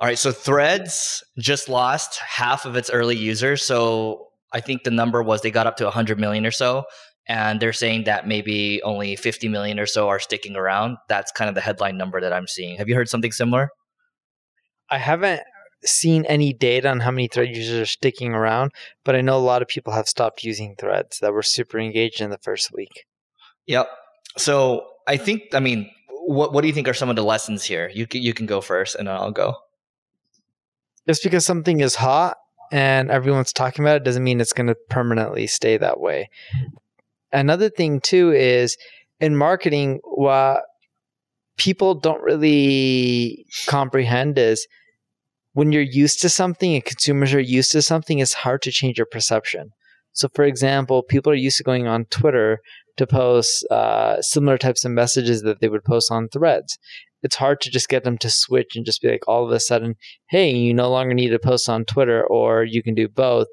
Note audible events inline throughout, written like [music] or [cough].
All right, so Threads just lost half of its early users. So I think the number was they got up to 100 million or so. And they're saying that maybe only 50 million or so are sticking around. That's kind of the headline number that I'm seeing. Have you heard something similar? I haven't seen any data on how many thread users are sticking around, but I know a lot of people have stopped using threads that were super engaged in the first week. Yep. So I think, I mean, what what do you think are some of the lessons here? You you can go first, and then I'll go. Just because something is hot and everyone's talking about it doesn't mean it's going to permanently stay that way. Another thing too is in marketing, what people don't really comprehend is when you're used to something and consumers are used to something, it's hard to change your perception. So, for example, people are used to going on Twitter to post uh, similar types of messages that they would post on threads. It's hard to just get them to switch and just be like, all of a sudden, hey, you no longer need to post on Twitter or you can do both.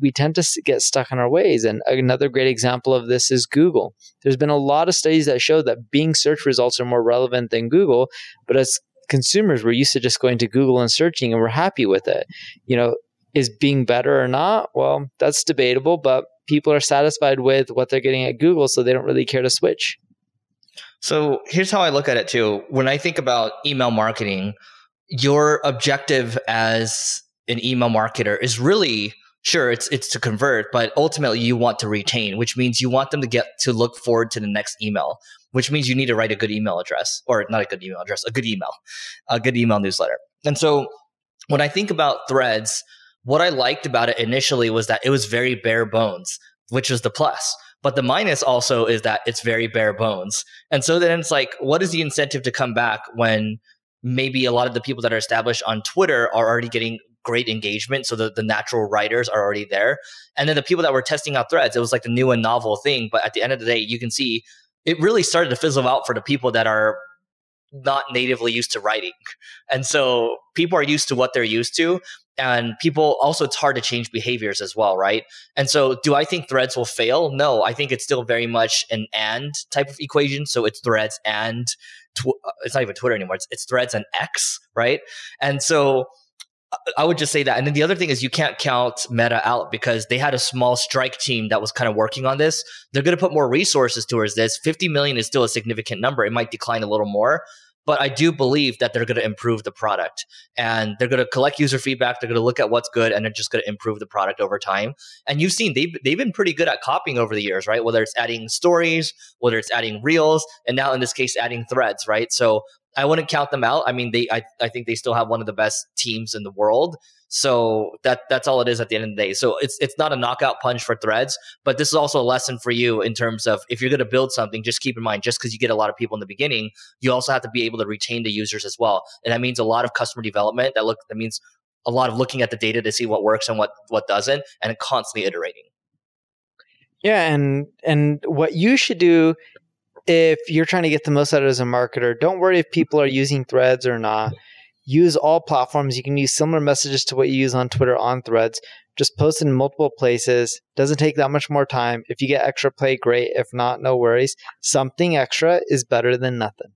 We tend to get stuck in our ways. And another great example of this is Google. There's been a lot of studies that show that Bing search results are more relevant than Google, but as consumers, we're used to just going to Google and searching and we're happy with it. You know, is Bing better or not? Well, that's debatable, but people are satisfied with what they're getting at Google, so they don't really care to switch. So here's how I look at it too. When I think about email marketing, your objective as an email marketer is really sure it's it's to convert, but ultimately you want to retain, which means you want them to get to look forward to the next email, which means you need to write a good email address or not a good email address, a good email, a good email newsletter. And so when I think about threads, what I liked about it initially was that it was very bare bones, which was the plus. But the minus also is that it's very bare bones. And so then it's like, what is the incentive to come back when maybe a lot of the people that are established on Twitter are already getting great engagement. So the, the natural writers are already there. And then the people that were testing out threads, it was like the new and novel thing. But at the end of the day, you can see it really started to fizzle out for the people that are not natively used to writing. And so people are used to what they're used to and people also it's hard to change behaviors as well right and so do i think threads will fail no i think it's still very much an and type of equation so it's threads and tw- uh, it's not even twitter anymore it's, it's threads and x right and so I would just say that. And then the other thing is you can't count Meta out because they had a small strike team that was kind of working on this. They're going to put more resources towards this. 50 million is still a significant number. It might decline a little more, but I do believe that they're going to improve the product and they're going to collect user feedback. They're going to look at what's good and they're just going to improve the product over time. And you've seen they've, they've been pretty good at copying over the years, right? Whether it's adding stories, whether it's adding reels, and now in this case, adding threads, right? So I wouldn't count them out. I mean, they, I, I think they still have one of the best teams in the world. So that that's all it is at the end of the day. So it's it's not a knockout punch for threads, but this is also a lesson for you in terms of if you're going to build something, just keep in mind just because you get a lot of people in the beginning, you also have to be able to retain the users as well, and that means a lot of customer development. That look that means a lot of looking at the data to see what works and what what doesn't, and constantly iterating. Yeah, and and what you should do if you're trying to get the most out of as a marketer, don't worry if people are using threads or not use all platforms. You can use similar messages to what you use on Twitter on threads. Just post in multiple places. Doesn't take that much more time. If you get extra play, great. If not, no worries. Something extra is better than nothing.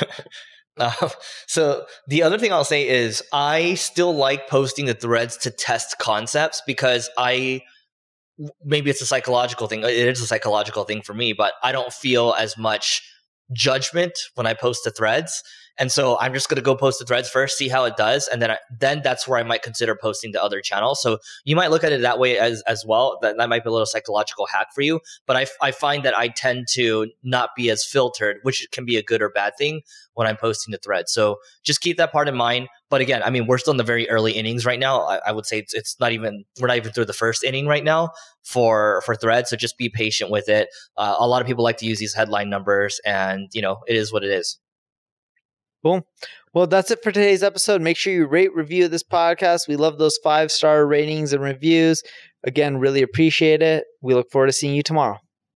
[laughs] uh, so the other thing I'll say is I still like posting the threads to test concepts because I maybe it's a psychological thing. Uh, it is a psychological thing for me, but I don't feel as much judgment when I post the threads. And so I'm just going to go post the threads first, see how it does, and then I, then that's where I might consider posting the other channels. So you might look at it that way as as well. That that might be a little psychological hack for you. But I I find that I tend to not be as filtered, which can be a good or bad thing when I'm posting the thread. So just keep that part in mind. But again, I mean, we're still in the very early innings right now. I, I would say it's, it's not even we're not even through the first inning right now for for threads. So just be patient with it. Uh, a lot of people like to use these headline numbers, and you know, it is what it is. Cool. Well, that's it for today's episode. Make sure you rate, review this podcast. We love those five star ratings and reviews. Again, really appreciate it. We look forward to seeing you tomorrow.